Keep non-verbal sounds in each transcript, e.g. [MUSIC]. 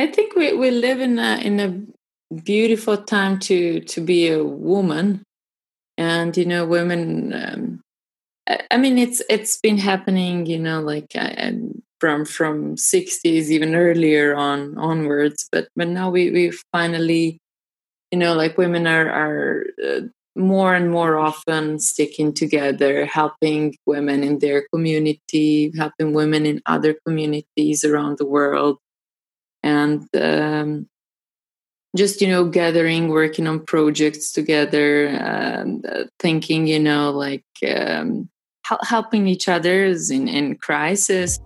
I think we, we live in a in a beautiful time to to be a woman, and you know, women. Um, I, mean, it's it's been happening. You know, like I, from from 60s even earlier on onwards but but now we we finally you know like women are are uh, more and more often sticking together helping women in their community helping women in other communities around the world and um, just you know gathering working on projects together and uh, thinking you know like um, helping each other in, in crisis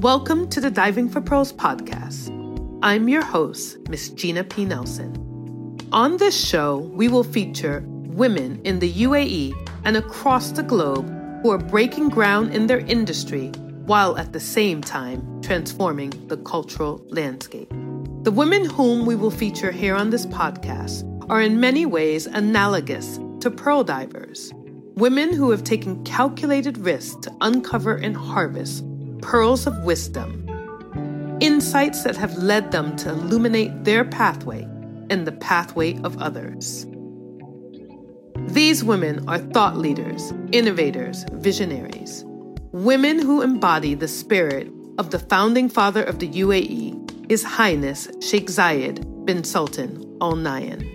Welcome to the Diving for Pearls podcast. I'm your host, Miss Gina P. Nelson. On this show, we will feature women in the UAE and across the globe who are breaking ground in their industry while at the same time transforming the cultural landscape. The women whom we will feature here on this podcast are in many ways analogous to pearl divers Women who have taken calculated risks to uncover and harvest pearls of wisdom, insights that have led them to illuminate their pathway and the pathway of others. These women are thought leaders, innovators, visionaries, women who embody the spirit of the founding father of the UAE, His Highness Sheikh Zayed bin Sultan Al Nahyan.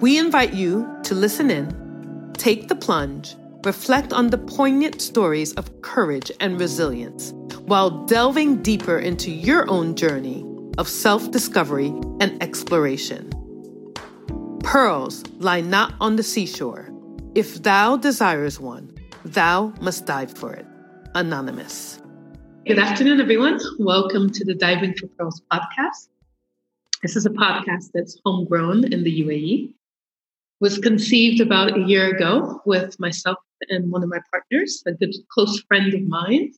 We invite you to listen in Take the plunge, reflect on the poignant stories of courage and resilience, while delving deeper into your own journey of self discovery and exploration. Pearls lie not on the seashore. If thou desires one, thou must dive for it. Anonymous. Good afternoon, everyone. Welcome to the Diving for Pearls podcast. This is a podcast that's homegrown in the UAE was conceived about a year ago with myself and one of my partners, a good close friend of mine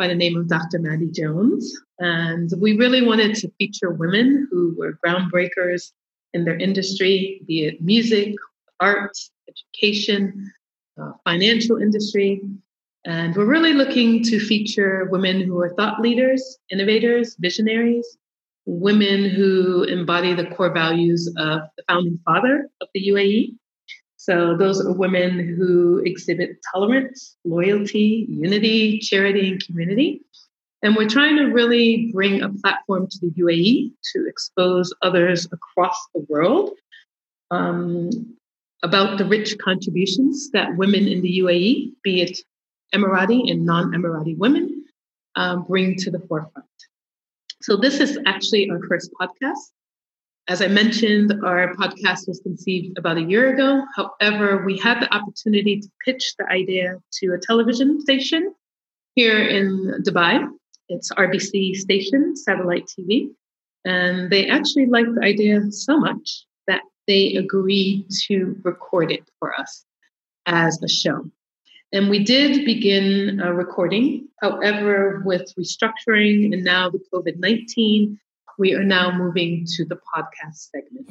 by the name of Dr. Maddie Jones. And we really wanted to feature women who were groundbreakers in their industry, be it music, arts, education, uh, financial industry. And we're really looking to feature women who are thought leaders, innovators, visionaries, women who embody the core values of the founding father of the UAE. So those are women who exhibit tolerance, loyalty, unity, charity, and community. And we're trying to really bring a platform to the UAE to expose others across the world um, about the rich contributions that women in the UAE, be it Emirati and non Emirati women, um, bring to the forefront. So, this is actually our first podcast. As I mentioned, our podcast was conceived about a year ago. However, we had the opportunity to pitch the idea to a television station here in Dubai. It's RBC station, satellite TV. And they actually liked the idea so much that they agreed to record it for us as a show. And we did begin uh, recording. However, with restructuring and now the COVID 19, we are now moving to the podcast segment.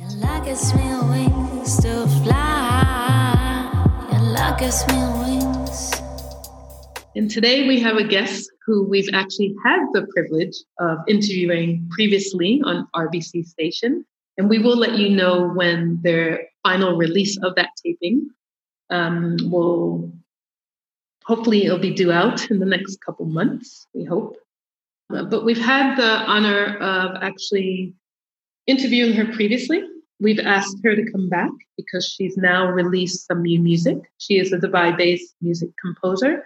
And today we have a guest who we've actually had the privilege of interviewing previously on RBC Station. And we will let you know when their final release of that taping um, will hopefully it'll be due out in the next couple months, we hope. But we've had the honor of actually interviewing her previously. We've asked her to come back because she's now released some new music. She is a Dubai based music composer,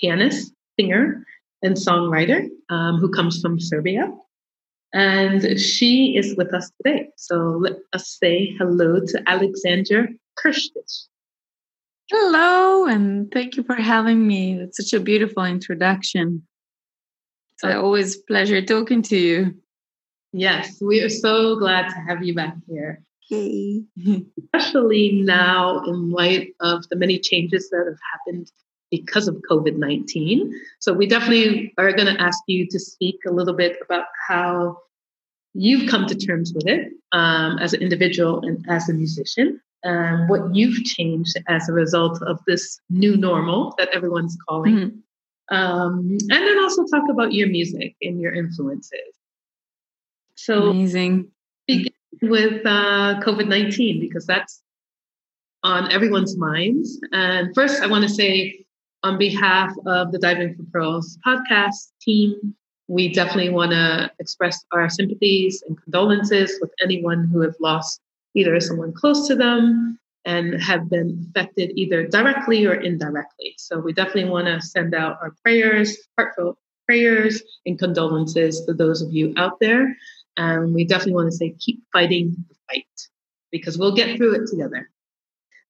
pianist, singer, and songwriter um, who comes from Serbia. And she is with us today. So let us say hello to Alexandra Kirstich. Hello, and thank you for having me. It's such a beautiful introduction. It's oh. always pleasure talking to you. Yes, we are so glad to have you back here. Hey. Especially now, in light of the many changes that have happened because of COVID 19. So, we definitely are going to ask you to speak a little bit about how you've come to terms with it um, as an individual and as a musician, and what you've changed as a result of this new normal that everyone's calling. Mm-hmm. Um, and then also talk about your music and your influences. So, amazing. Begin with uh, COVID 19 because that's on everyone's minds. And first, I want to say, on behalf of the Diving for Pearls podcast team, we definitely want to express our sympathies and condolences with anyone who have lost either someone close to them and have been affected either directly or indirectly. So we definitely want to send out our prayers, heartfelt prayers and condolences to those of you out there. And we definitely want to say, keep fighting the fight because we'll get through it together.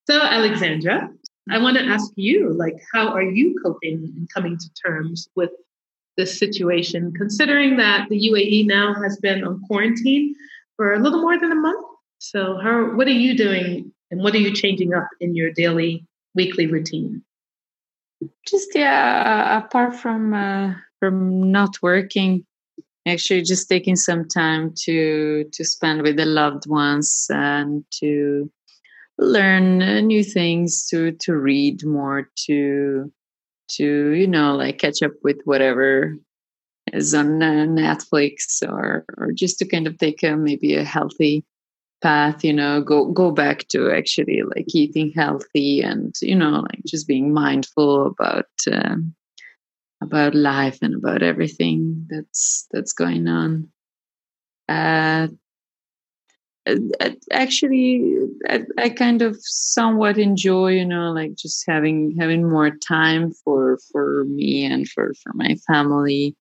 So, Alexandra, I want to ask you, like, how are you coping and coming to terms with this situation, considering that the UAE now has been on quarantine for a little more than a month? So, how, what are you doing and what are you changing up in your daily, weekly routine? Just yeah, uh, apart from uh, from not working, actually just taking some time to to spend with the loved ones and to learn uh, new things, to to read more, to to you know like catch up with whatever is on uh, Netflix or or just to kind of take a maybe a healthy path you know go go back to actually like eating healthy and you know like just being mindful about um, about life and about everything that's that's going on. Uh, actually I, I, kind of somewhat enjoy you know like just having having more time for for me and for for my family.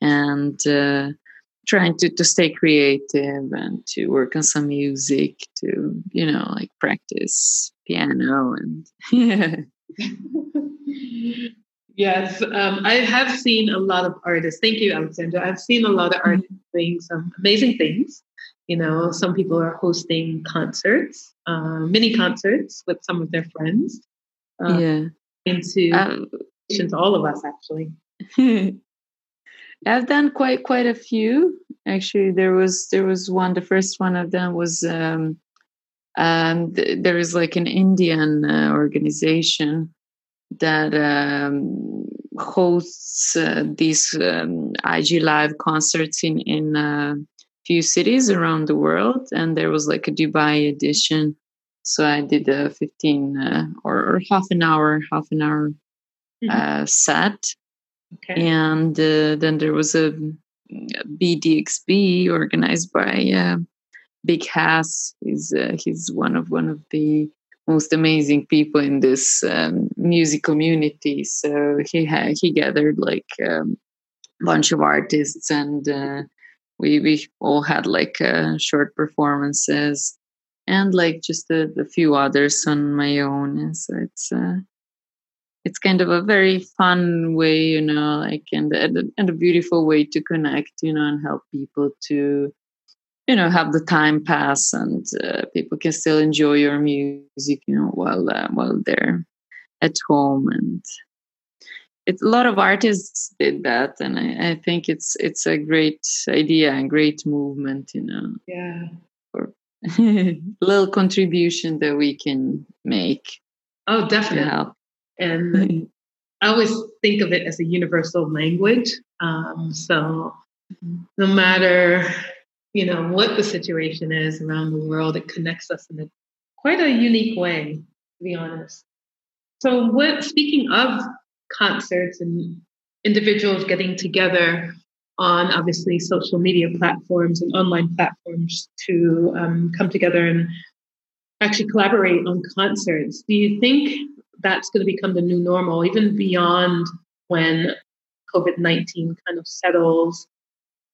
And uh, trying to to stay creative and to work on some music to you know like practice piano and yeah [LAUGHS] Yes, um, I have seen a lot of artists. Thank you, Alexandra. I've seen a lot of artists mm-hmm. doing some amazing things. You know, some people are hosting concerts, uh, mini concerts with some of their friends. Uh, yeah. Into um, to all of us, actually. [LAUGHS] I've done quite quite a few. Actually, there was there was one. The first one of them was um, um, th- there is like an Indian uh, organization that um, hosts uh, these um, IG Live concerts in in a few cities around the world, and there was like a Dubai edition. So I did a fifteen uh, or, or, half an hour, half an hour mm-hmm. uh, set, okay. and uh, then there was a, BDXB organized by uh, Big Hass. He's uh, he's one of one of the most amazing people in this um, music community. So he had he gathered like um, a bunch of artists, and uh, we we all had like uh, short performances, and like just a, a, few others on my own. And so it's uh, it's kind of a very fun way, you know, like and and a beautiful way to connect, you know, and help people to you know have the time pass and uh, people can still enjoy your music you know while uh, while they're at home. And it's a lot of artists did that and I, I, think it's it's a great idea and great movement you know. Yeah. For [LAUGHS] little contribution that we can make oh definitely and i always think of it as a universal language um, so no matter you know, what the situation is around the world. It connects us in a quite a unique way, to be honest. So, what speaking of concerts and individuals getting together on obviously social media platforms and online platforms to um, come together and actually collaborate on concerts, do you think that's going to become the new normal, even beyond when COVID 19 kind of settles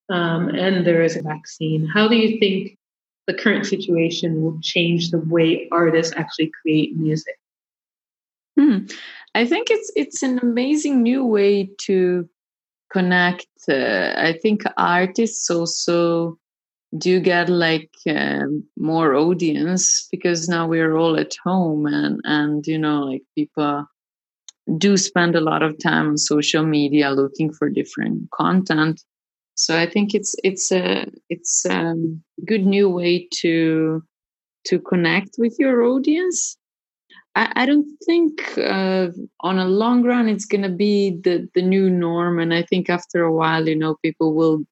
um, and there is a vaccine. How do you think the current situation will change the way artists actually create music? Hmm. I think it's it's an amazing new way to connect. Uh, I think artists also do get like uh, more audience because now we're all at home and and you know like people do spend a lot of time on social media looking for different content. So i think it's it's a it's a good new way to to connect with your audience. I, I don't think uh, on a long run it's going to be the the new norm and i think after a while you know people will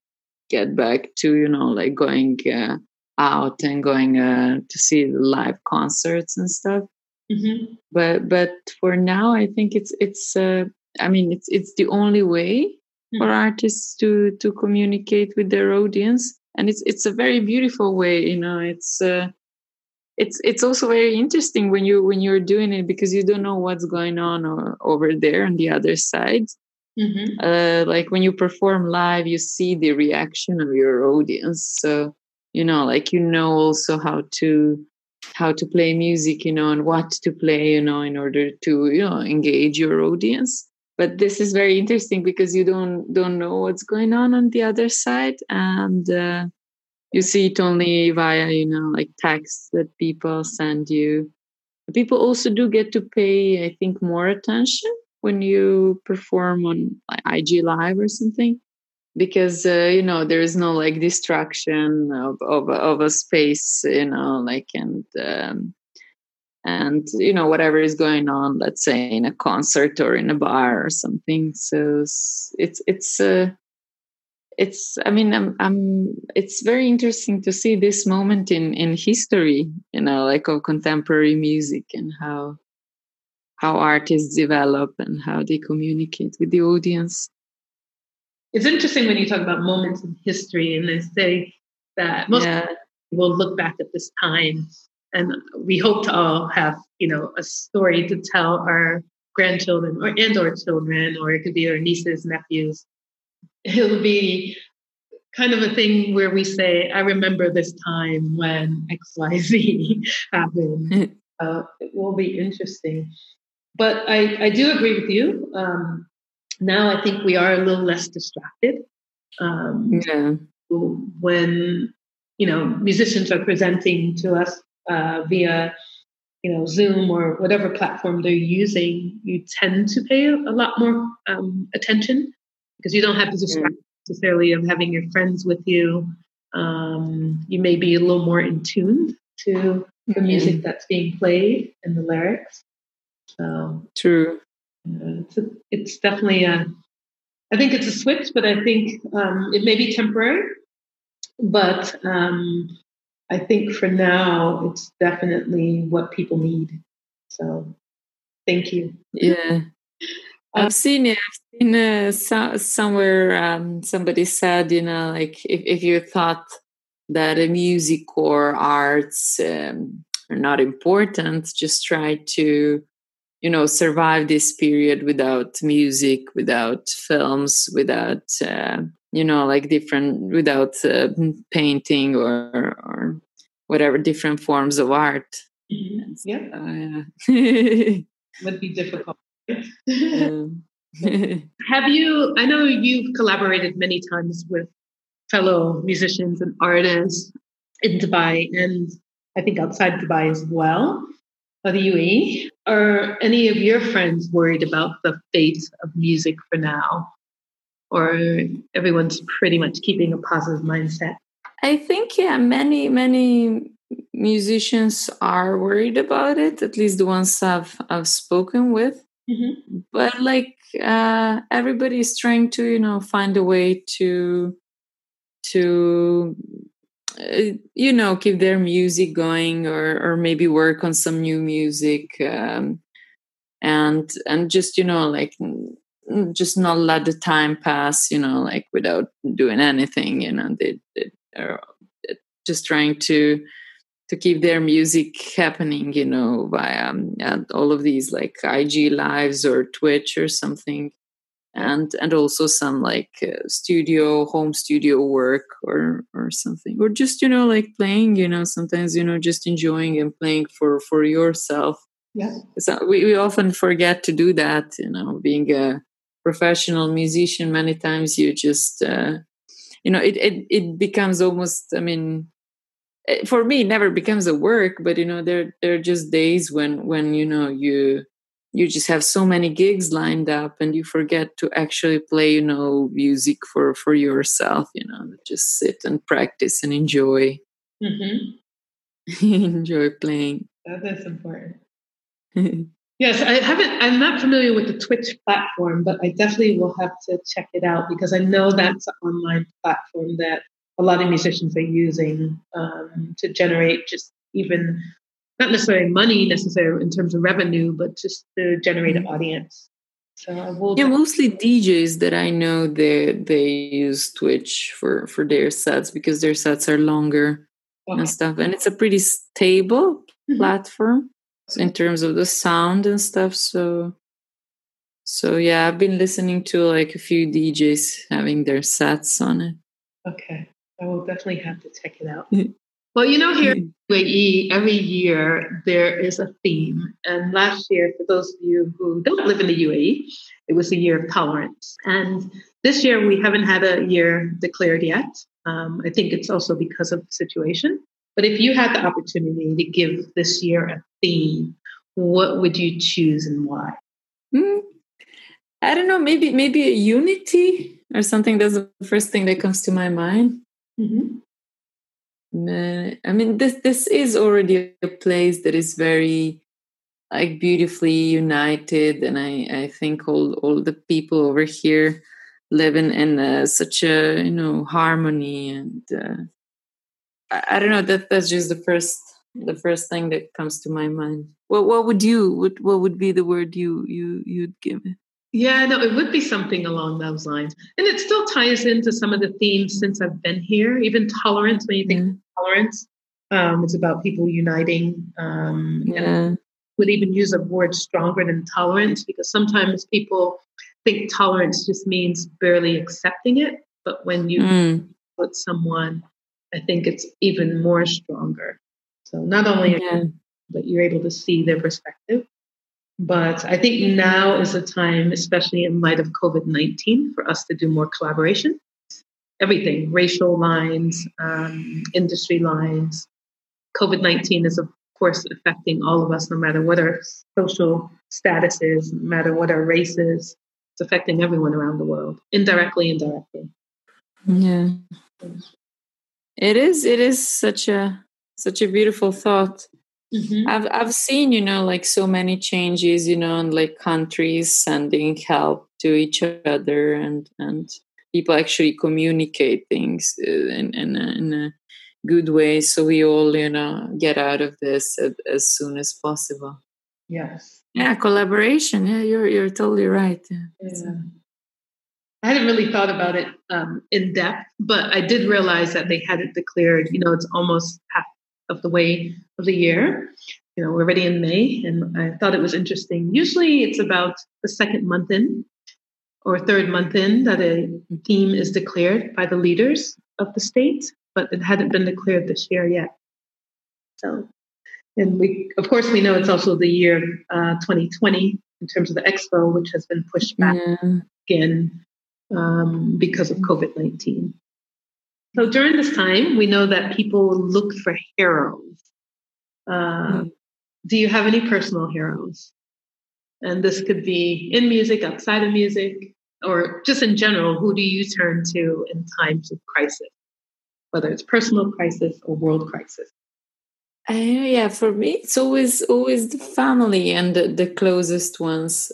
get back to you know like going uh, out and going uh, to see live concerts and stuff. Mm-hmm. but but for now i think it's it's uh, i mean it's it's the only way for artists to to communicate with their audience. And it's it's a very beautiful way you know it's uh, it's it's also very interesting when you when you're doing it because you don't know what's going on or, over there on the other side mm-hmm. uh, like when you perform live you see the reaction of your audience. So you know like you know also how to how to play music you know and what to play you know in order to you know engage your audience. But this is very interesting because you don't don't know what's going on on the other side. And uh, you see it only via you know like texts that people send you. People also do get to pay i think more attention when you perform on ig live or something? Because uh, you know there is no like distraction of, of, of a space you know like and um, and you know whatever is going on let's say in a concert or in a bar or something. So it's it's uh, it's i mean I'm, I'm it's very interesting to see this moment in in history you know like of contemporary music and how how artists develop and how they communicate with the audience. It's interesting when you talk about moments in history and they say that most yeah. will look back at this time and we hope to all have you know a story to tell our grandchildren or and or children or it could be our nieces nephews. It'll be kind of a thing where we say i remember this time when xyz [LAUGHS] happened. [LAUGHS] Uh, it will be interesting but i i do agree with you um, now i think we are a little less distracted um, yeah. when you know musicians are presenting to us uh, via you know Zoom or whatever platform they're using, you tend to pay a lot more um, attention because you don't have the distraction necessarily of having your friends with you. Um, you may be a little more in tune to the mm-hmm. music that's being played and the lyrics. So true. Uh, it's, a, it's definitely a. I think it's a switch, but I think um, it may be temporary. But um, I think for now, it's definitely what people need. So thank you. Yeah. I've seen it. I've seen uh, so, somewhere um, somebody said, you know, like if, if you thought that a music or arts um, are not important, just try to, you know, survive this period without music, without films, without uh, you know like different without uh, painting or or whatever different forms of art mm-hmm. yeah uh, yeah. [LAUGHS] would be difficult [LAUGHS] [LAUGHS] have you i know you've collaborated many times with fellow musicians and artists in dubai and i think outside dubai as well or the UAE. Are any of your friends worried about the fate of music for now? or everyone's pretty much keeping a positive mindset? I think yeah, many many musicians are worried about it. At least the ones I've I've spoken with. Mm-hmm. But like uh, everybody is trying to you know find a way to to you know keep their music going or or maybe work on some new music um, and and just you know like just not let the time pass you know like without doing anything you know they, they are just trying to to keep their music happening you know via um, all of these like ig lives or twitch or something. And and also some like uh, studio home studio work or or something or just you know like playing you know sometimes you know just enjoying and playing for for yourself. Yeah. So we, we often forget to do that you know being a professional musician many times you just uh, you know it, it it becomes almost i mean eh, for me it never becomes a work but you know there there are just days when when you know you you just have so many gigs lined up and you forget to actually play you know music for for yourself you know just sit and practice and enjoy. Mm-hmm. [LAUGHS] enjoy playing. That is important. [LAUGHS] Yes i haven't i'm not familiar with the twitch platform but i definitely will have to check it out because i know that's an online platform that a lot of musicians are using um, to generate just even not necessarily money necessarily in terms of revenue, but just to generate an mm-hmm. audience. So I will yeah, mostly DJs that I know they they use Twitch for for their sets because their sets are longer okay. and stuff, and it's a pretty stable mm-hmm. platform in terms of the sound and stuff. So so yeah, I've been listening to like a few DJs having their sets on it. Okay, I will definitely have to check it out. [LAUGHS] Well, you know, here in UAE, every year there is a theme. And last year, for those of you who don't live in the UAE, it was the year of tolerance. And this year, we haven't had a year declared yet. Um, I think it's also because of the situation. But if you had the opportunity to give this year a theme, what would you choose and why? Mm, I don't know. Maybe maybe a unity or something. That's the first thing that comes to my mind. Mm-hmm. I mean, this this is already a place that is very like beautifully united, and I I think all all the people over here live in in uh, such a you know harmony, and uh, I, I don't know that that's just the first the first thing that comes to my mind. What what would you what what would be the word you you you'd give it? Yeah, no, it would be something along those lines. And it still ties into some of the themes since I've been here, even tolerance, when you think mm. Tolerance. Um, it's about people uniting. Um, yeah. And would even use a word stronger than tolerance because sometimes people think tolerance just means barely accepting it. But when you mm. put someone, I think it's even more stronger. So not only, yeah. but you're able to see their perspective. But I think now is the time, especially in light of COVID 19, for us to do more collaboration. Everything, racial lines, um, industry lines. COVID 19 is, of course, affecting all of us, no matter what our social status is, no matter what our race is. It's affecting everyone around the world, indirectly, indirectly. Yeah. It is, it is such a such a beautiful thought Mm-hmm. I've I've seen you know like so many changes you know and like countries sending help to each other and and people actually communicate things uh, in in a, in a good way so we all you know get out of this as, as soon as possible. Yes. Yeah, collaboration. Yeah, you're you're totally right. Yeah. yeah. I hadn't really thought about it um, in depth, but I did realize that they had it declared. You know, it's almost half of the way of the year. You know, we're already in May, and I thought it was interesting. Usually, it's about the second month in or third month in that a theme is declared by the leaders of the state, but it hadn't been declared this year yet. So, and we, of course, we know it's also the year uh, 2020 in terms of the expo, which has been pushed back yeah. again um, because of COVID 19. So during this time, we know that people look for heroes. Uh, mm. Do you have any personal heroes? And this could be in music, outside of music, or just in general. Who do you turn to in times of crisis, whether it's personal crisis or world crisis? Uh, yeah, for me, it's always always the family and the, the closest ones.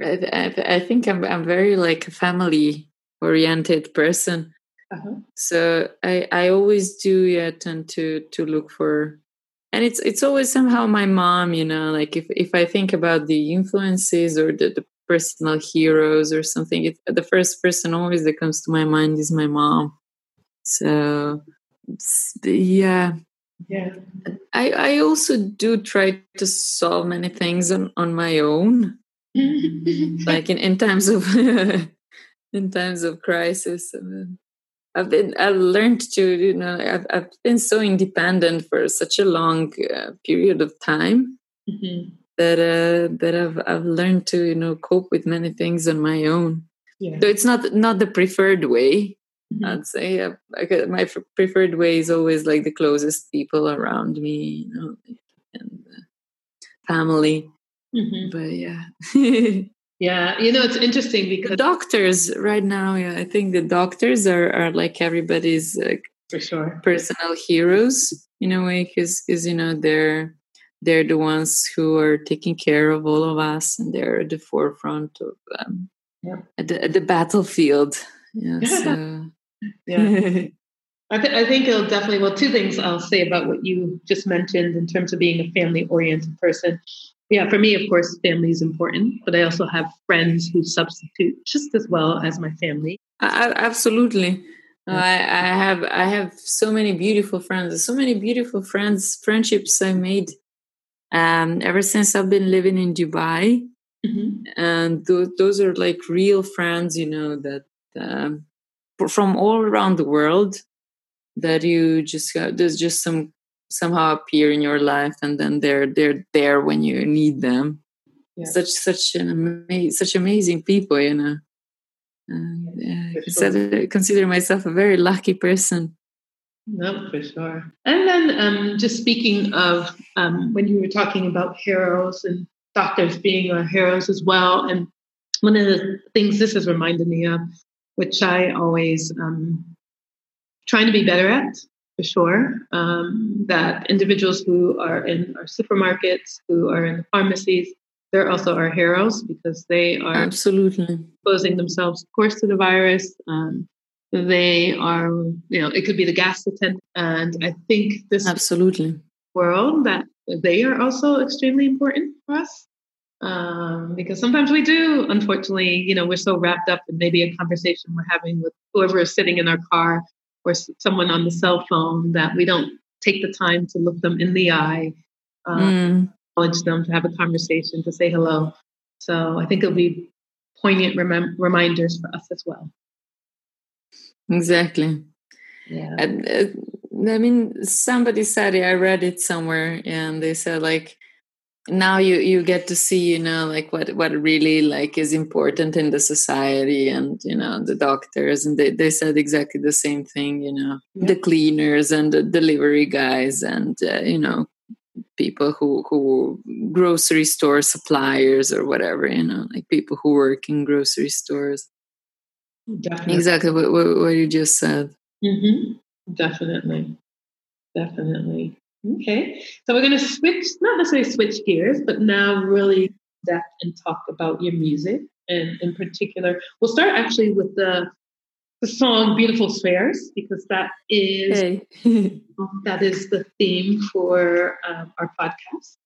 I, I, I think I'm I'm very like a family oriented person. Uh-huh. So I I always do yeah tend to to look for and it's it's always somehow my mom you know like if if I think about the influences or the, the personal heroes or something. It, the first person always that comes to my mind is my mom. So yeah. Yeah. I I also do try to solve many things on on my own. [LAUGHS] Like in in times of [LAUGHS] in times of crisis I've been I've learned to you know I've I've been so independent for such a long uh, period of time. Mm-hmm. That uh, that I've I've learned to you know cope with many things on my own. Yeah. So it's not not the preferred way. Mm-hmm. I'd say uh, my preferred way is always like the closest people around me, you know, and uh, family. mm-hmm. but yeah [LAUGHS] yeah you know it's interesting because doctors right now yeah i think the doctors are, are like everybody's uh, for sure personal heroes in a way because because you know they're they're the ones who are taking care of all of us and they're at the forefront of um, yeah. at, the, at the battlefield. Yeah [LAUGHS] so. yeah. [LAUGHS] I, th- I think it'll definitely well two things i'll say about what you just mentioned in terms of being a family oriented person. Yeah for me of course family is important but i also have friends who substitute just as well as my family. I, absolutely. I, I have I have so many beautiful friends, so many beautiful friends, friendships I made um, ever since I've been living in Dubai. Mm-hmm. And th- those are like real friends, you know, that um, from all around the world that you just got, there's just some somehow appear in your life and then they're they're there when you need them. Yeah. Such such an amazing such amazing people, you know. And, uh, I consider, consider myself a very lucky person. No, for sure. And then um, just speaking of um, when you were talking about heroes and doctors being our heroes as well, and one of the things this has reminded me of, which I always um, trying to be better at, for sure, um, that individuals who are in our supermarkets, who are in the pharmacies, they're also our heroes because they are absolutely exposing themselves, of course, to the virus. Um, they are, you know, it could be the gas attendant, and I think this absolutely world that they are also extremely important for us um, because sometimes we do, unfortunately, you know, we're so wrapped up in maybe a conversation we're having with whoever is sitting in our car or someone on the cell phone that we don't take the time to look them in the eye. Uh, mm acknowledge them, to have a conversation, to say hello. So I think it'll be poignant rem- reminders for us as well. Exactly. Yeah. I, I mean, somebody said it, I read it somewhere, and they said like, now you you get to see you know like what what really like is important in the society and you know the doctors and they, they said exactly the same thing you know yeah. the cleaners and the delivery guys and uh, you know people who who grocery store suppliers or whatever you know like people who work in grocery stores definitely. exactly what, what, what you just said mm-hmm. definitely definitely okay so we're going to switch not necessarily switch gears but now really depth and talk about your music and in particular we'll start actually with the the song "Beautiful Spheres" because that is hey. [LAUGHS] that is the theme for um, our podcast.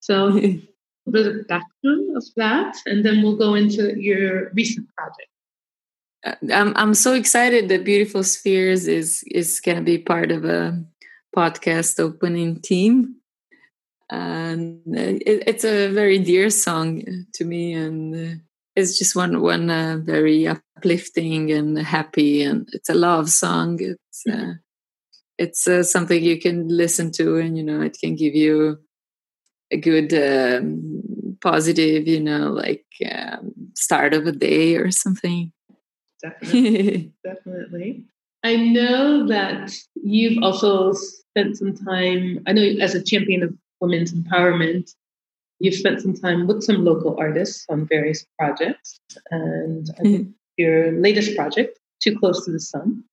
So, [LAUGHS] a bit of background of that, and then we'll go into your recent project. I'm I'm so excited that "Beautiful Spheres" is is going to be part of a podcast opening team, and it, it's a very dear song to me, and it's just one one uh, very uplifting and happy, and it's a love song. It's mm-hmm. uh, it's uh, something you can listen to, and you know it can give you a good um, positive, you know, like um, start of a day or something. Definitely, [LAUGHS] definitely. I know that you've also spent some time. I know as a champion of women's empowerment, you've spent some time with some local artists on various projects. And mm-hmm. your latest project, Too Close to the Sun,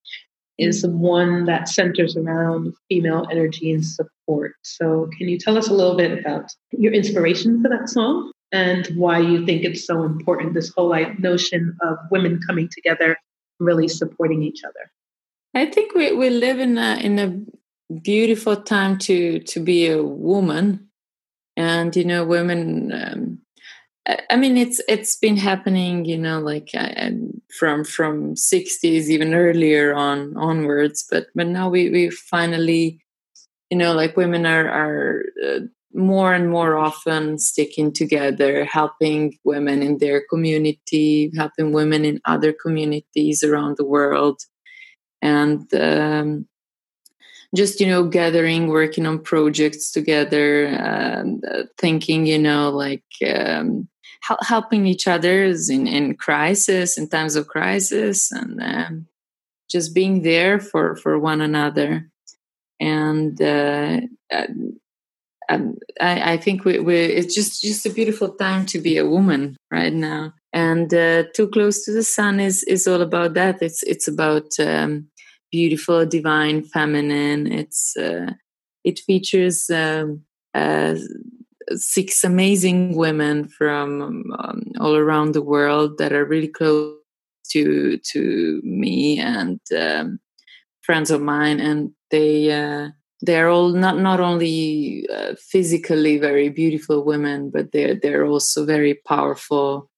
is one that centers around female energy and support. So, can you tell us a little bit about your inspiration for that song and why you think it's so important? This whole like, notion of women coming together, really supporting each other. I think we, we live in a in a beautiful time to to be a woman and you know women um, I mean, it's it's been happening, you know, like uh, from from sixties even earlier on onwards. But but now we we finally, you know, like women are are uh, more and more often sticking together, helping women in their community, helping women in other communities around the world, and um, just you know gathering working on projects together and uh, thinking you know like um, helping each other in, in crisis in times of crisis and um, just being there for for one another. And uh, um, I, I, think we, we, it's just just a beautiful time to be a woman right now. And uh, too close to the sun is is all about that. It's it's about um, beautiful, divine, feminine. It's uh, it features um, uh, six amazing women from um, all around the world that are really close to to me and um, friends of mine, and they uh, they're all not not only uh, physically very beautiful women, but they're they're also very powerful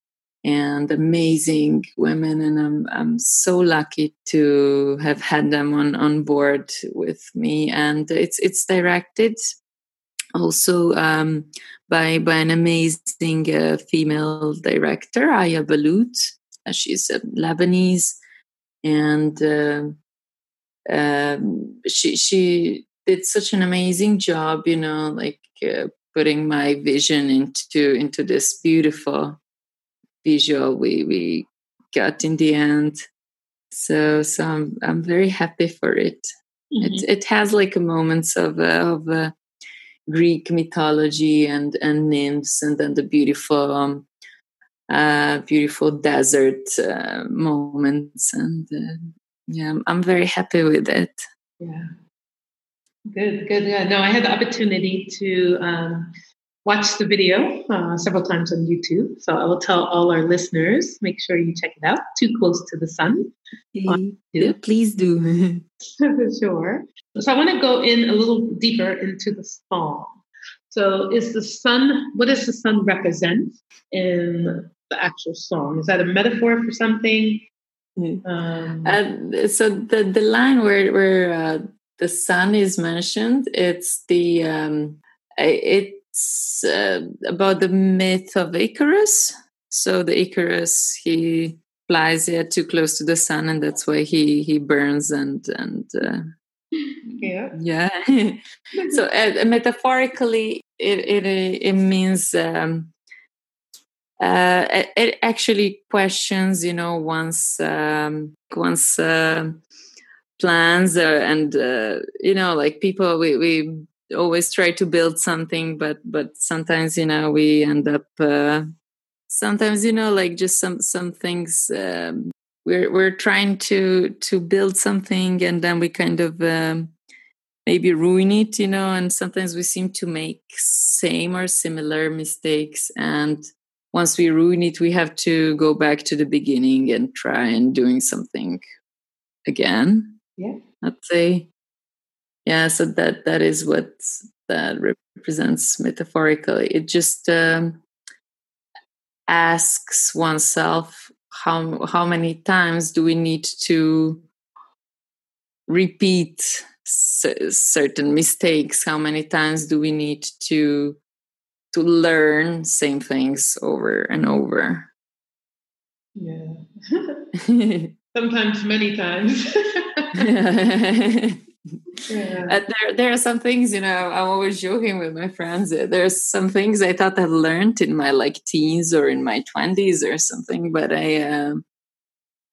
and amazing women, and I'm I'm so lucky to have had them on on board with me, and it's it's directed also um, by by an amazing uh, female director, Aya Balut. Uh, she's a Lebanese, and uh, um, she she did such an amazing job. You know, like uh, putting my vision into into this beautiful visual we we got in the end. So so I'm I'm very happy for it. Mm-hmm. It it has like a moments of uh, of uh, Greek mythology and and nymphs, and then the beautiful um, uh, beautiful desert uh, moments, and uh, yeah, I'm, I'm very happy with it. Yeah, good, good. Yeah, no, I had the opportunity to. Um, watch the video uh, several times on YouTube. So I will tell all our listeners, make sure you check it out. Too Close to the Sun. Yeah, please do. For [LAUGHS] [LAUGHS] sure. So I want to go in a little deeper into the song. So is the sun, what does the sun represent in the actual song? Is that a metaphor for something? Mm-hmm. Um, uh, so the, the line where, where uh, the sun is mentioned, it's the, um, it's uh, about the myth of Icarus. So the Icarus, he flies yeah, too close to the sun, and that's why he he burns and and uh, yeah yeah. [LAUGHS] so uh, metaphorically, it it it means. Um, uh, it, it, actually questions, you know, once um, once uh, plans uh, and uh, you know, like people we we always try to build something but but sometimes you know we end up uh, sometimes you know like just some some things um, we're we're trying to to build something and then we kind of um, maybe ruin it you know and sometimes we seem to make same or similar mistakes and once we ruin it we have to go back to the beginning and try and doing something again yeah. I'd say yeah so that that is what that represents metaphorically. It just um, asks oneself how how many times do we need to repeat certain mistakes? How many times do we need to to learn same things over and over? Yeah. [LAUGHS] [LAUGHS] Sometimes many times [LAUGHS] yeah. [LAUGHS] Uh, there, there are some things, you know, I'm always joking with my friends. There's some things I thought I learned in my like teens or in my 20s or something, but I, uh,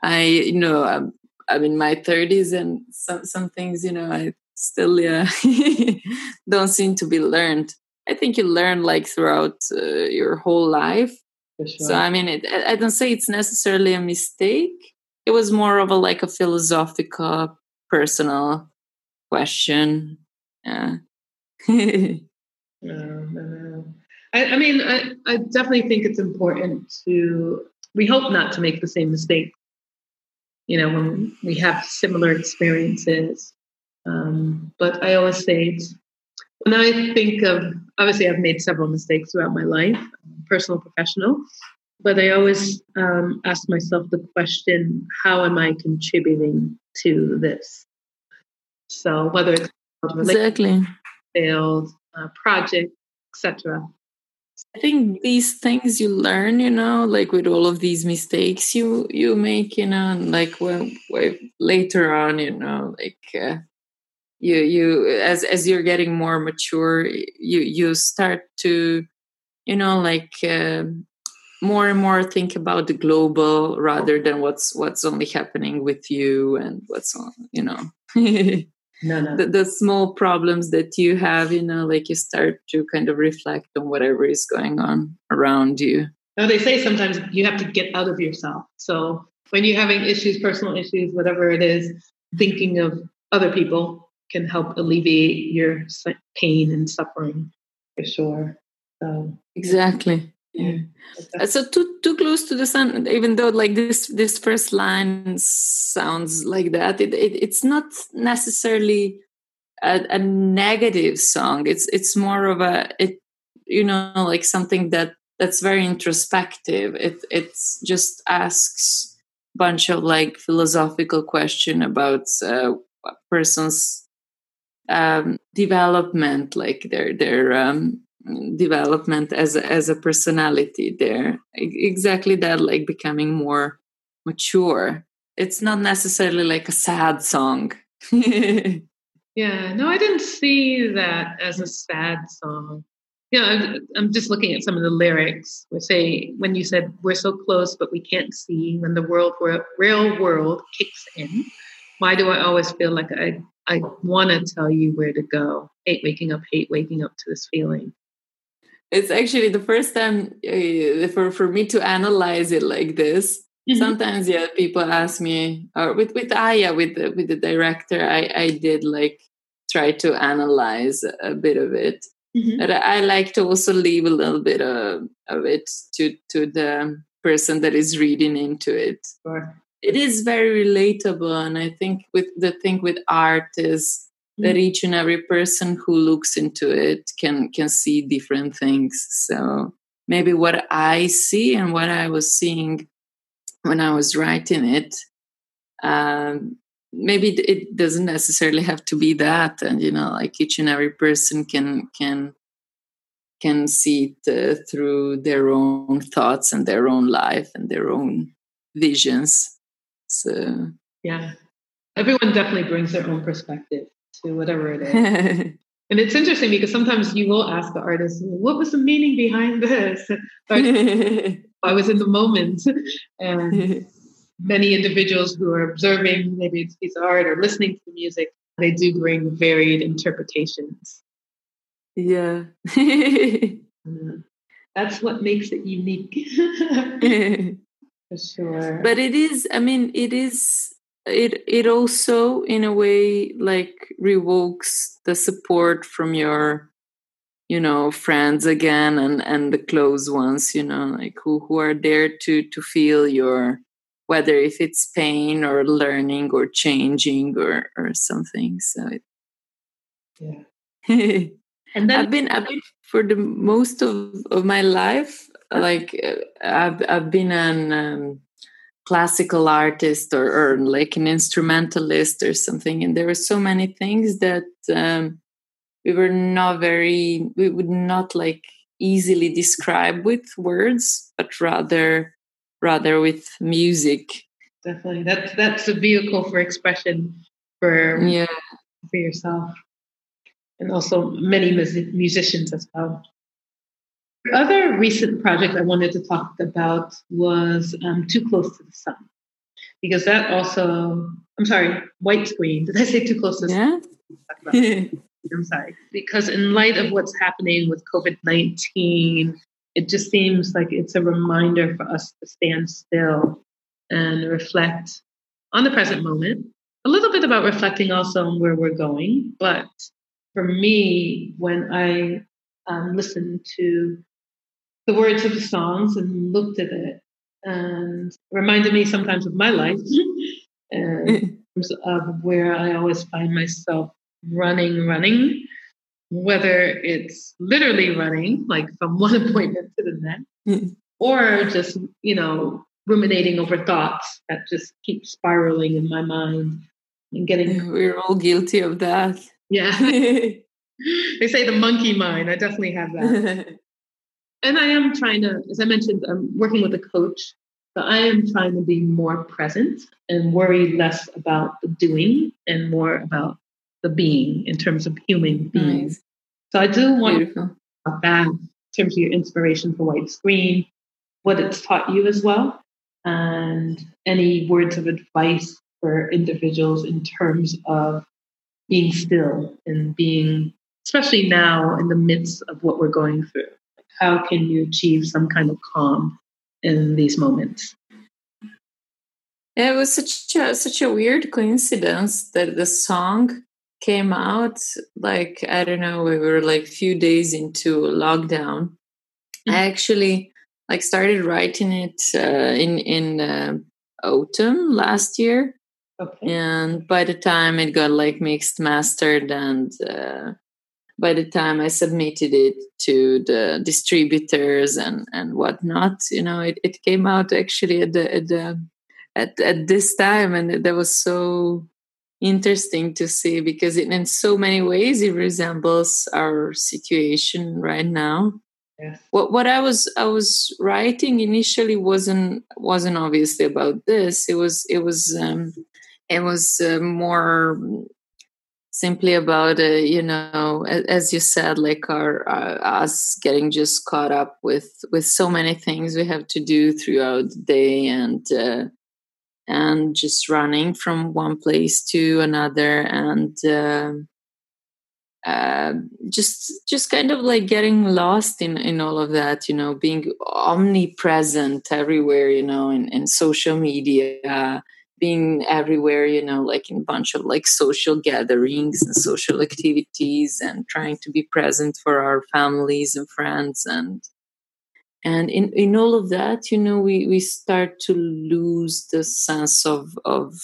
I, you know, I'm, I'm in my 30s and some, some things, you know, I still yeah, [LAUGHS] don't seem to be learned. I think you learn like throughout uh, your whole life. Sure. So, I mean, it, I don't say it's necessarily a mistake. It was more of a like a philosophical, personal question. [LAUGHS] Yeah. I, I mean, I, I definitely think it's important to, we hope not to make the same mistake, you know, when we have similar experiences. Um, but I always say, when I think of, obviously, I've made several mistakes throughout my life, personal, professional, but I always um, ask myself the question how am I contributing to this? So whether it's exactly sales, uh, project, etc. I think these things you learn, you know, like with all of these mistakes you you make, you know, like when, when later on, you know, like uh, you you as as you're getting more mature, you you start to, you know, like uh, more and more think about the global rather than what's what's only happening with you and what's on, you know. [LAUGHS] no, no. The, the small problems that you have, you know, like you start to kind of reflect on whatever is going on around you. Now they say sometimes you have to get out of yourself. So when you're having issues, personal issues, whatever it is, thinking of other people can help alleviate your pain and suffering for sure. So exactly. Yeah. Uh, so too too close to the sun. Even though like this this first line sounds like that, it, it it's not necessarily a, a negative song. It's it's more of a it you know like something that that's very introspective. It it's just asks a bunch of like philosophical question about uh, a person's um, development, like their their um, development as a, as a personality there. Exactly that like becoming more mature. It's not necessarily like a sad song. [LAUGHS] Yeah no i didn't see that as a sad song. Yeah I'm, I'm just looking at some of the lyrics. We say when you said we're so close but we can't see when the world real world kicks in why do i always feel like i i want to tell you where to go hate waking up hate waking up to this feeling it's actually the first time uh, for for me to analyze it like this. Mm-hmm. Sometimes, yeah, people ask me, or with with Aya, with the, with the director, I I did like try to analyze a bit of it. Mm-hmm. But I like to also leave a little bit of, of it to to the person that is reading into it. Sure. It is very relatable, and I think with the thing with art is that each and every person who looks into it can can see different things. So maybe what i see and what i was seeing when i was writing it um, maybe it doesn't necessarily have to be that and you know like each and every person can can can see it uh, through their own thoughts and their own life and their own visions. So yeah. Everyone definitely brings their own perspective to whatever it is. [LAUGHS] and it's interesting because sometimes you will ask the artist, what was the meaning behind this? [LAUGHS] I was in the moment. And [LAUGHS] many individuals who are observing maybe it's piece of art or listening to the music, they do bring varied interpretations. Yeah. Mm-hmm. That's what makes it unique. For sure. But it is, I mean, it is it it also in a way like revokes the support from your you know friends again and and the close ones you know like who who are there to to feel your whether if it's pain or learning or changing or or something so it, yeah. [LAUGHS] And then i've been i've been for the most of of my life like uh, i've i've been an um, classical artist or, or like an instrumentalist or something. And there were so many things that um, we were not very we would not like easily describe with words but rather rather with music. Definitely. That's that's a vehicle for expression for yeah. for yourself. And also many musicians as well other recent project I wanted to talk about was um, Too Close to the Sun. Because that also, I'm sorry, white screen. Did I say too close to the sun? Yeah. [LAUGHS] I'm sorry. Because in light of what's happening with COVID 19, it just seems like it's a reminder for us to stand still and reflect on the present moment. A little bit about reflecting also on where we're going. But for me, when I um, listen to the words of the songs and looked at it and reminded me sometimes of my life [LAUGHS] um, mm. and of where I always find myself running, running, whether it's literally running, like from [LAUGHS] one appointment to the next, mm. or just, you know, ruminating over thoughts that just keep spiraling in my mind and getting. [LAUGHS] We're all guilty of that. Yeah. they say the monkey mind. I definitely have that and I am trying to, as I mentioned, I'm working with a coach. but I am trying to be more present and worry less about the doing and more about the being in terms of human beings. Nice. So I do want Beautiful. about that in terms of your inspiration for White Screen, what it's taught you as well, and any words of advice for individuals in terms of being still and being, especially now in the midst of what we're going through. How can you achieve some kind of calm in these moments? It was such a, such a weird coincidence that the song came out like I don't know we were like a few days into lockdown. Mm-hmm. I actually like started writing it uh, in in uh, autumn last year, okay. and by the time it got like mixed mastered and uh, by the time I submitted it to the distributors and and whatnot, you know, it, it came out actually at the at the at, at this time and that was so interesting to see because it, in so many ways it resembles our situation right now. What what i was i was writing initially wasn't wasn't obviously about this. It was it was um it was uh, more simply about uh, you know as you said like our uh, us getting just caught up with with so many things we have to do throughout the day and uh, and just running from one place to another and uh, uh, just just kind of like getting lost in in all of that you know being omnipresent everywhere you know in, in social media being everywhere you know like in a bunch of like social gatherings and social activities and trying to be present for our families and friends and and in, in all of that you know we, we start to lose the sense of of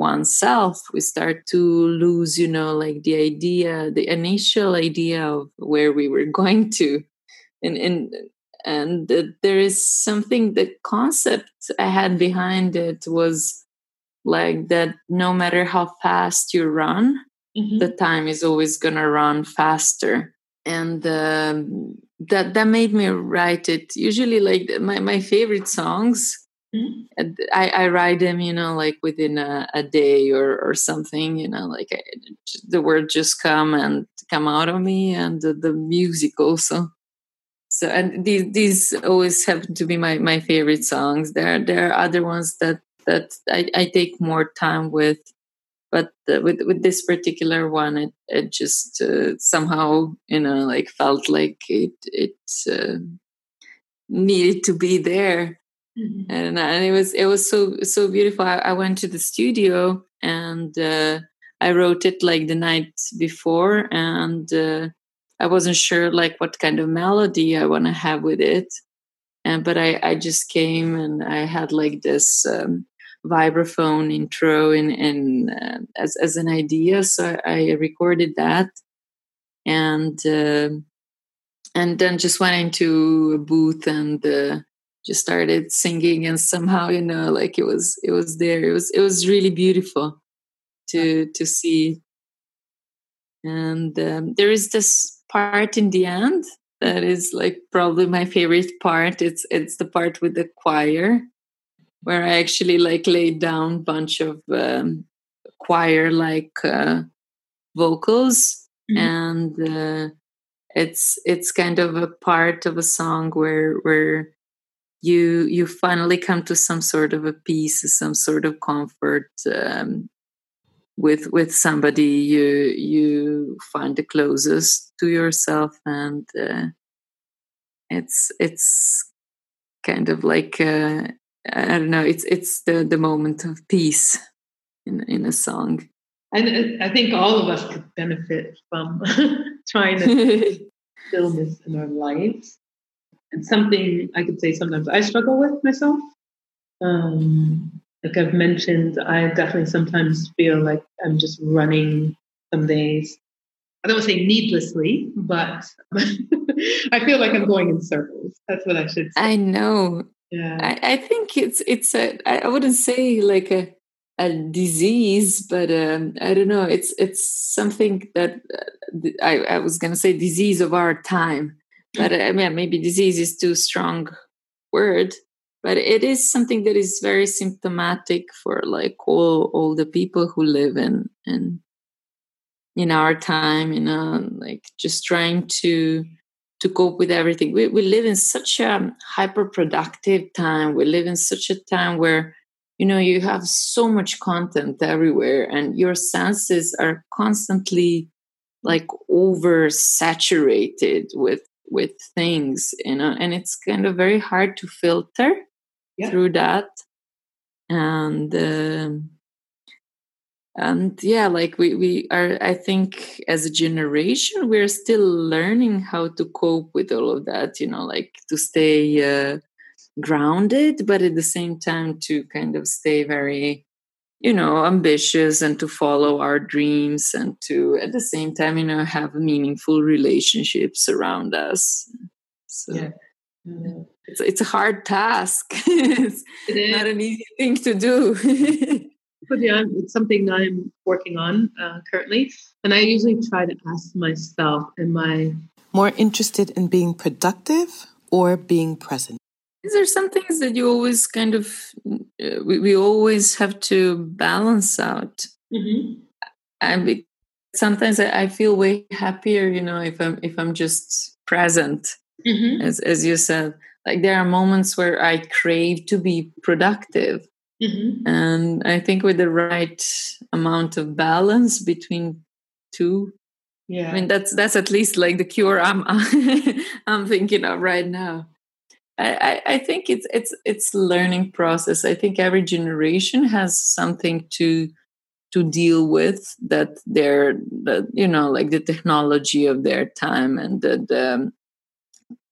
oneself. We start to lose you know like the idea the initial idea of where we were [LAUGHS] going to. And and and uh, there is something the concept i had behind it was like that no matter how fast you run mm-hmm. the time is always going to run faster and um, that that made me write it usually like my, my favorite songs mm-hmm. I, I write them you know like within a, a day or, or something you know like I, the word just come and come out of me and the, the music also so and these these always happen to be my my favorite songs there there are other ones that that I, I take more time with but uh, with with this particular one it it just uh, somehow you know like felt like it it uh, needed to be there. Mm-hmm. and and it was it was so so beautiful. I, I went to the studio and uh, i wrote it like the night before and uh, i wasn't sure like what kind of melody i want to have with it. And but i i just came and i had like this um, vibraphone intro in, in uh, as, as an idea. So I recorded that. And uh, and then just went into a booth and uh, just started singing. And somehow you know like it was it was there. It was it was really beautiful to to see. And um, there is this part in the end that is like probably my favorite part. It's it's the part with the choir where I actually like laid down a bunch of um, choir like uh, vocals mm-hmm. and uh, it's it's kind of a part of a song where where you you finally come to some sort of a peace some sort of comfort um, with with somebody you you find the closest to yourself and uh, it's it's kind of like uh, I don't know. It's it's the the moment of peace in in a song. And I think all of us could benefit from [LAUGHS] trying to [LAUGHS] stillness in our lives. And something I could say sometimes I struggle with myself. Um, like I've mentioned, I definitely sometimes feel like I'm just running some days. I don't want to say needlessly, but [LAUGHS] I feel like I'm going in circles. That's what I should say. I know yeah. I, I, think it's it's a i wouldn't say like a a disease but um, i don't know it's it's something that uh, I, I was gonna say disease of our time but i mean maybe disease is too strong word but it is something that is very symptomatic for like all all the people who live in in in our time you know like just trying to to cope with everything. We, we live in such a hyper productive time. We live in such a time where, you know you have so much content everywhere and your senses are constantly like oversaturated with with things you know and it's kind of very hard to filter yeah. through that and um, and yeah like we we are i think as a generation we're still learning how to cope with all of that you know like to stay uh, grounded but at the same time to kind of stay very you know ambitious and to follow our dreams and to at the same time you know have meaningful relationships around us so yeah. Mm-hmm. it's, it's a hard task [LAUGHS] it's not an easy thing to do [LAUGHS] but yeah it's something i'm working on uh, currently. And i usually try to ask myself am i more interested in being productive or being present? These are some things that you always kind of uh, we, we always have to balance out. Mm-hmm. and sometimes I, I, feel way happier you know if i'm if i'm just present mm-hmm. as as you said. Like there are moments where i crave to be productive mm-hmm. and i think with the right amount of balance between two yeah i mean that's that's at least like the cure i'm [LAUGHS] i'm thinking of right now I, I think it's it's it's learning process. I think every generation has something to to deal with that they're that you know like the technology of their time and the,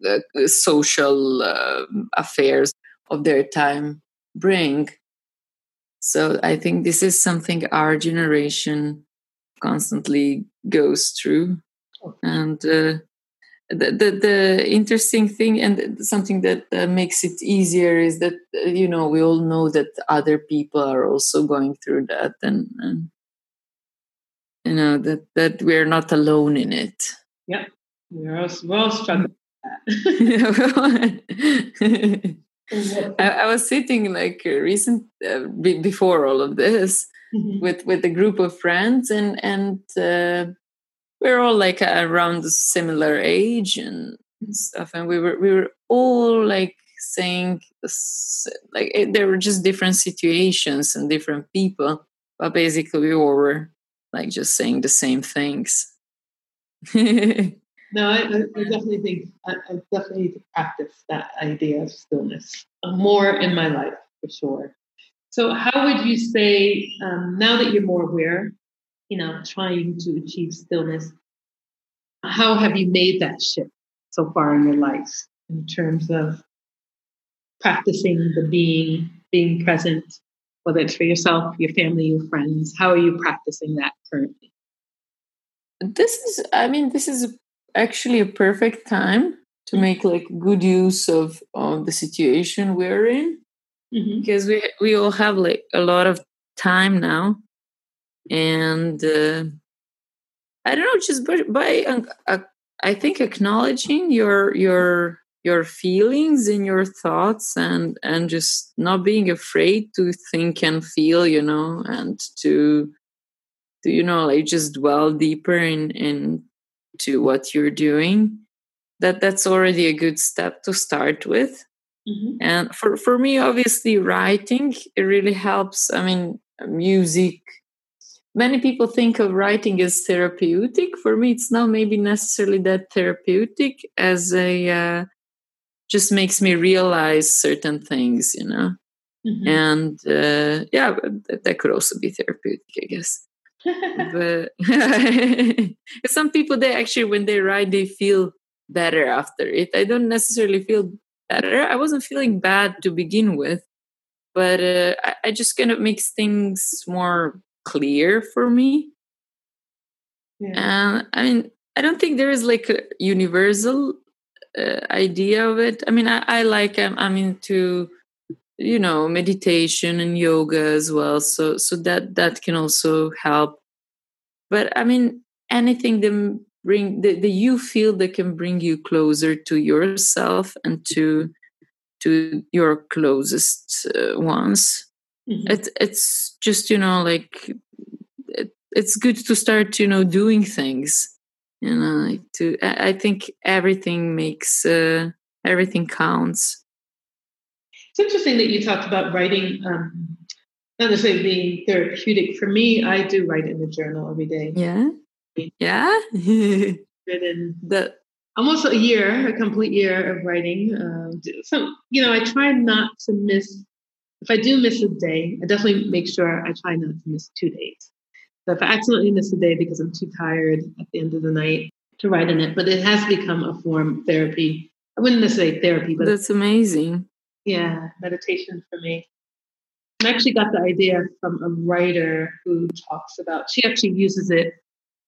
the, the social uh, affairs of their time bring. So I think this is something our generation constantly goes through, and uh, the, the, the interesting thing and something that uh, makes it easier is that uh, you know we all know that other people are also going through that and, and you know that that we're not alone in it. Yeah. We're all, we're all struggling [LAUGHS] [LAUGHS] I, I, was sitting like recent uh, before all of this mm-hmm. with with a group of friends and and uh, we're all like around the similar age and stuff and we were we were all like saying like it, there were just different situations and different people but basically we all were like just saying the same things [LAUGHS] no I, I, definitely think I, I, definitely need to practice that idea of stillness more in my life for sure so how would you say um, now that you're more aware you know, trying to achieve stillness. How have you made that shift so far in your life in terms of practicing the being, being present, whether it's for yourself, your family, your friends? How are you practicing that currently? This is, I mean, this is actually a perfect time to mm-hmm. make like good use of, of the situation we're in mm-hmm. because we we all have like a lot of time now and uh, I don't know, just by, by uh, uh, I think acknowledging your your your feelings and your thoughts and and just not being afraid to think and feel, you know, and to to you know like just dwell deeper in in to what you're doing. That that's already a good step to start with. Mm-hmm. And for for me, obviously, writing it really helps. I mean, music many people think of writing as therapeutic. For me, it's not maybe necessarily that therapeutic as a uh, just makes me realize certain things, you know. Mm-hmm. And uh, yeah, that could also be therapeutic, I guess. But [LAUGHS] some people, they actually, when they write, they feel better after it. I don't necessarily feel better. I wasn't feeling bad to begin with, but uh, I, I just kind of makes things more clear for me. Yeah. And I mean, I don't think there is like a universal uh, idea of it. I mean, I, I like I'm, I'm into you know meditation and yoga as well. So so that that can also help. But I mean, anything that bring that, the you feel that can bring you closer to yourself and to to your closest uh, ones Mm-hmm. It's it's just you know like it, it's good to start you know doing things. You know, like to I, I think everything makes uh, everything counts. It's interesting that you talked about writing um, not necessarily being therapeutic for me. I do write in a journal every day. Yeah, yeah. [LAUGHS] the almost a year, a complete year of writing. Um, so you know, I try not to miss. If I do miss a day, I definitely make sure I try not to miss two days. So if I accidentally miss a day because I'm too tired at the end of the night to write in it, but it has become a form of therapy. I wouldn't necessarily therapy, but that's amazing. Yeah, meditation for me. I actually got the idea from a writer who talks about, she actually uses it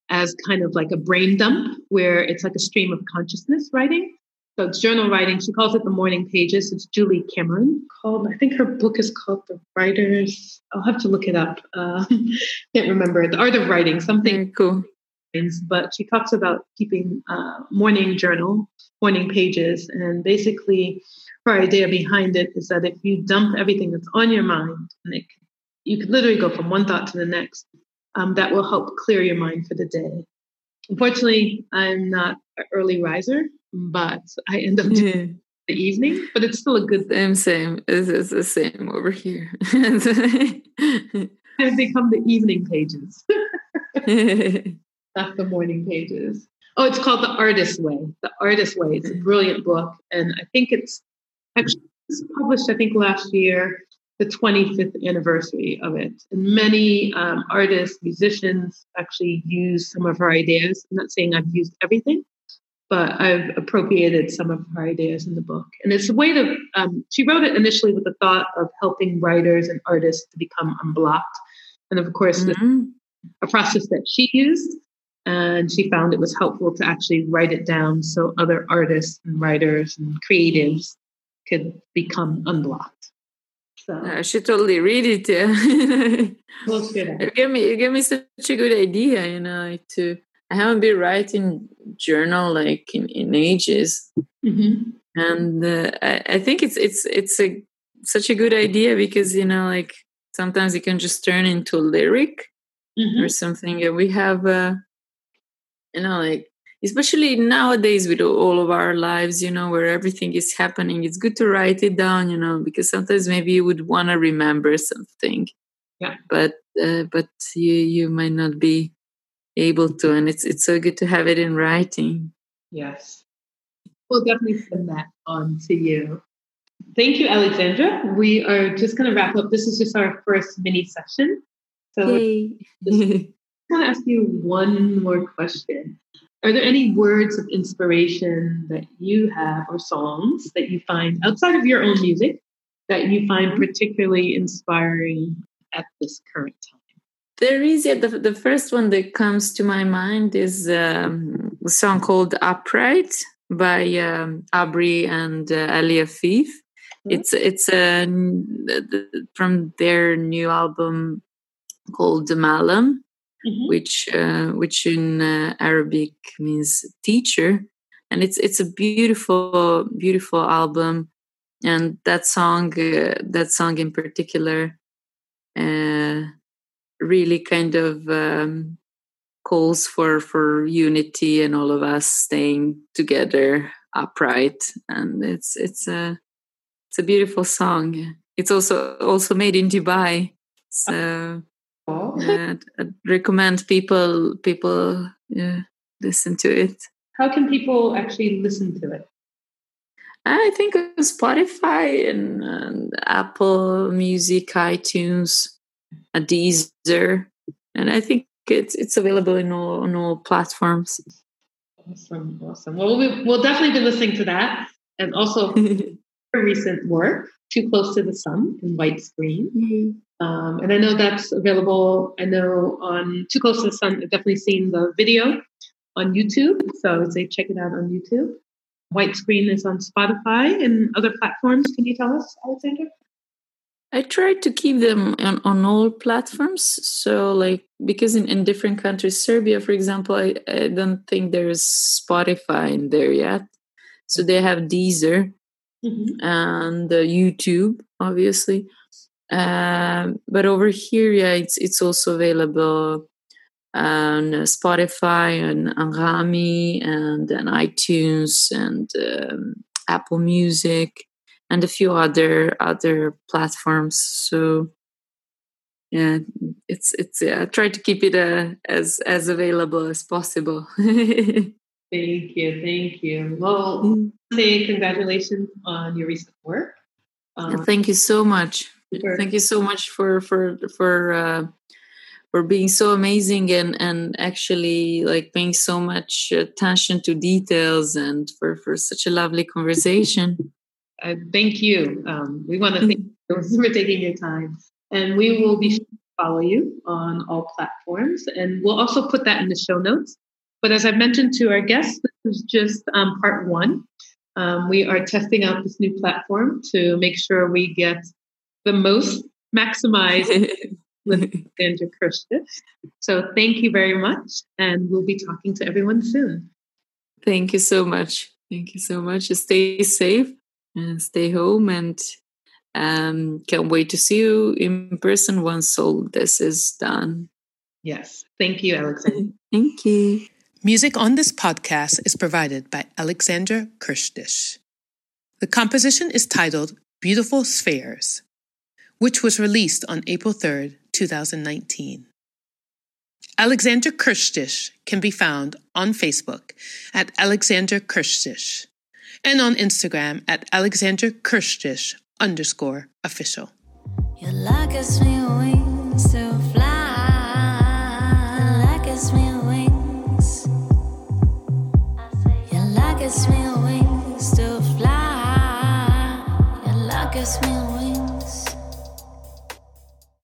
as kind of like a brain dump where it's like a stream of consciousness writing. So it's journal writing. She calls it the morning pages. It's Julie Cameron called, I think her book is called The Writers. I'll have to look it up. Uh, [LAUGHS] can't remember. The Art of Writing, something cool. But she talks about keeping uh, morning journal, morning pages. And basically, her idea behind it is that if you dump everything that's on your mind, and it, you could literally go from one thought to the next, um, that will help clear your mind for the day. Unfortunately, I'm not an early riser, but I end up doing the evening, but it's still a good thing. Same, same. It's, it's the same over here. [LAUGHS] I've become the evening pages, [LAUGHS] not the morning pages. Oh, it's called The Artist Way. The Artist Way. It's a brilliant book. And I think it's actually published, I think, last year the 25th anniversary of it. And many um, artists, musicians actually use some of her ideas. I'm not saying I've used everything, but I've appropriated some of her ideas in the book. And it's a way to, um, she wrote it initially with the thought of helping writers and artists to become unblocked. And of course, mm-hmm. a process that she used. And she found it was helpful to actually write it down so other artists and writers and creatives could become unblocked. So I should totally read it. Yeah. [LAUGHS] we'll it gave me it gave me such a good idea, you know, like to I haven't been writing journal like in, in ages, mm-hmm. and uh, I, I think it's it's it's a such a good idea because you know like sometimes it can just turn into a lyric mm-hmm. or something. And we have, uh, you know, like especially nowadays with all of our lives you know where everything is happening it's good to write it down you know because sometimes maybe you would want to remember something. Yeah. But uh, but you you might not be able to and it's it's so good to have it in writing. Yes. We'll definitely send that on to you. Thank you alexandra. We are just going to wrap up. This is just our first mini session. So i want to ask you one more question are there any words of inspiration that you have or songs that you find outside of your own music that you find particularly inspiring at this current time? There is, yeah, the, the first one that comes to my mind is um, a song called Upright by um, Abri and uh, Ali Afif. Mm-hmm. It's it's uh, from their new album called Malam mm-hmm. which uh, which in uh, Arabic means teacher, and it's it's a beautiful beautiful album, and that song uh, that song in particular uh, really kind of um, calls for for unity and all of us staying together upright, and it's it's a it's a beautiful song. It's also also made in Dubai, so yeah, I'd recommend people people yeah, listen to it. How can people actually listen to it? I think Spotify and, and, Apple Music, iTunes, a Deezer, and I think it's it's available in all on all platforms. Awesome, awesome. Well, we, we'll definitely be listening to that, and also [LAUGHS] recent work, "Too Close to the Sun" in white screen. Mm-hmm. Um, and I know that's available. I know on Too Close to the Sun, I've definitely seen the video on YouTube. So I would say check it out on YouTube. White Screen is on Spotify and other platforms. Can you tell us, Alexander? I try to keep them on, on all platforms. So, like, because in, in different countries, Serbia, for example, I, I don't think there's Spotify in there yet. So they have Deezer mm-hmm. and uh, YouTube, obviously. Um, but over here, yeah, it's it's also available on Spotify and Anghami and, and iTunes and um, Apple Music and a few other other platforms. So yeah it's it's yeah, I try to keep it uh, as as available as possible. [LAUGHS] thank you, thank you. Well, mm. say congratulations on your recent work. Um, thank you so much. Thank you so much for for for uh, for being so amazing and and actually like paying so much attention to details and for for such a lovely conversation. Uh, thank you. Um, we want to thank you [LAUGHS] for taking your time, and we will be follow you on all platforms. And we'll also put that in the show notes. But as I mentioned to our guests, this is just um, part one. Um, we are testing out this new platform to make sure we get the most maximized [LAUGHS] with Andrew Kirstish. So thank you very much. And we'll be talking to everyone soon. Thank you so much. Thank you so much. Stay safe and stay home and um, can't wait to see you in person once all this is done. Yes. Thank you, Alexandra. [LAUGHS] Thank you. Music on this podcast is provided by Alexander Kirstish. The composition is titled Beautiful Spheres, which was released on April 3rd, 2019. Alexander Kirstish can be found on Facebook at Alexander Kirstish and on Instagram at Alexander Kirstish underscore official. Gives me wings